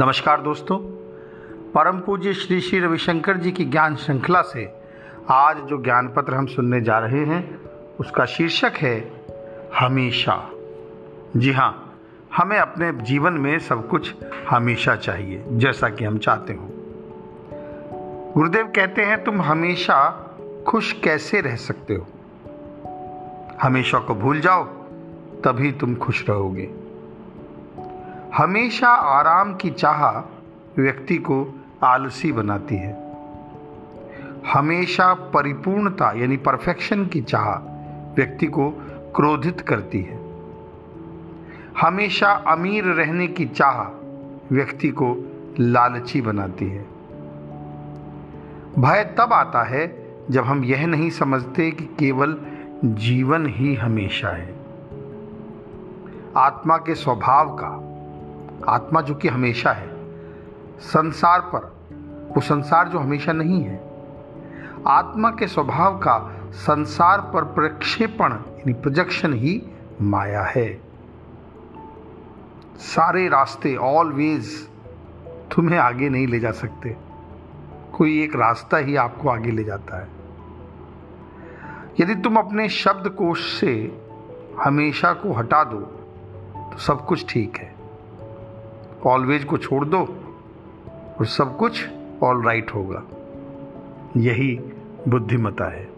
नमस्कार दोस्तों, परम पूज्य श्री श्री रविशंकर जी की ज्ञान श्रृंखला से आज जो ज्ञान पत्र हम सुनने जा रहे हैं, उसका शीर्षक है, हमेशा। जी हाँ हमें अपने जीवन में सब कुछ हमेशा चाहिए, जैसा कि हम चाहते हो। गुरुदेव कहते हैं, तुम हमेशा खुश कैसे रह सकते हो? हमेशा को भूल जाओ, तभी तुम खुश रहोगे। हमेशा आराम की चाह व्यक्ति को आलसी बनाती है। हमेशा परिपूर्णता यानी परफेक्शन की चाह व्यक्ति को क्रोधित करती है। हमेशा अमीर रहने की चाह व्यक्ति को लालची बनाती है। भय तब आता है जब हम यह नहीं समझते कि केवल जीवन ही हमेशा है। आत्मा के स्वभाव का आत्मा जो कि हमेशा है, संसार पर, वो संसार जो हमेशा नहीं है। आत्मा के स्वभाव का संसार पर प्रक्षेपण, यानी प्रोजेक्शन ही माया है। सारे रास्ते ऑलवेज तुम्हें आगे नहीं ले जा सकते। कोई एक रास्ता ही आपको आगे ले जाता है। यदि तुम अपने शब्द कोश से हमेशा को हटा दो तो सब कुछ ठीक है। ऑलवेज को छोड़ दो और सब कुछ ऑल राइट होगा। यही बुद्धिमता है।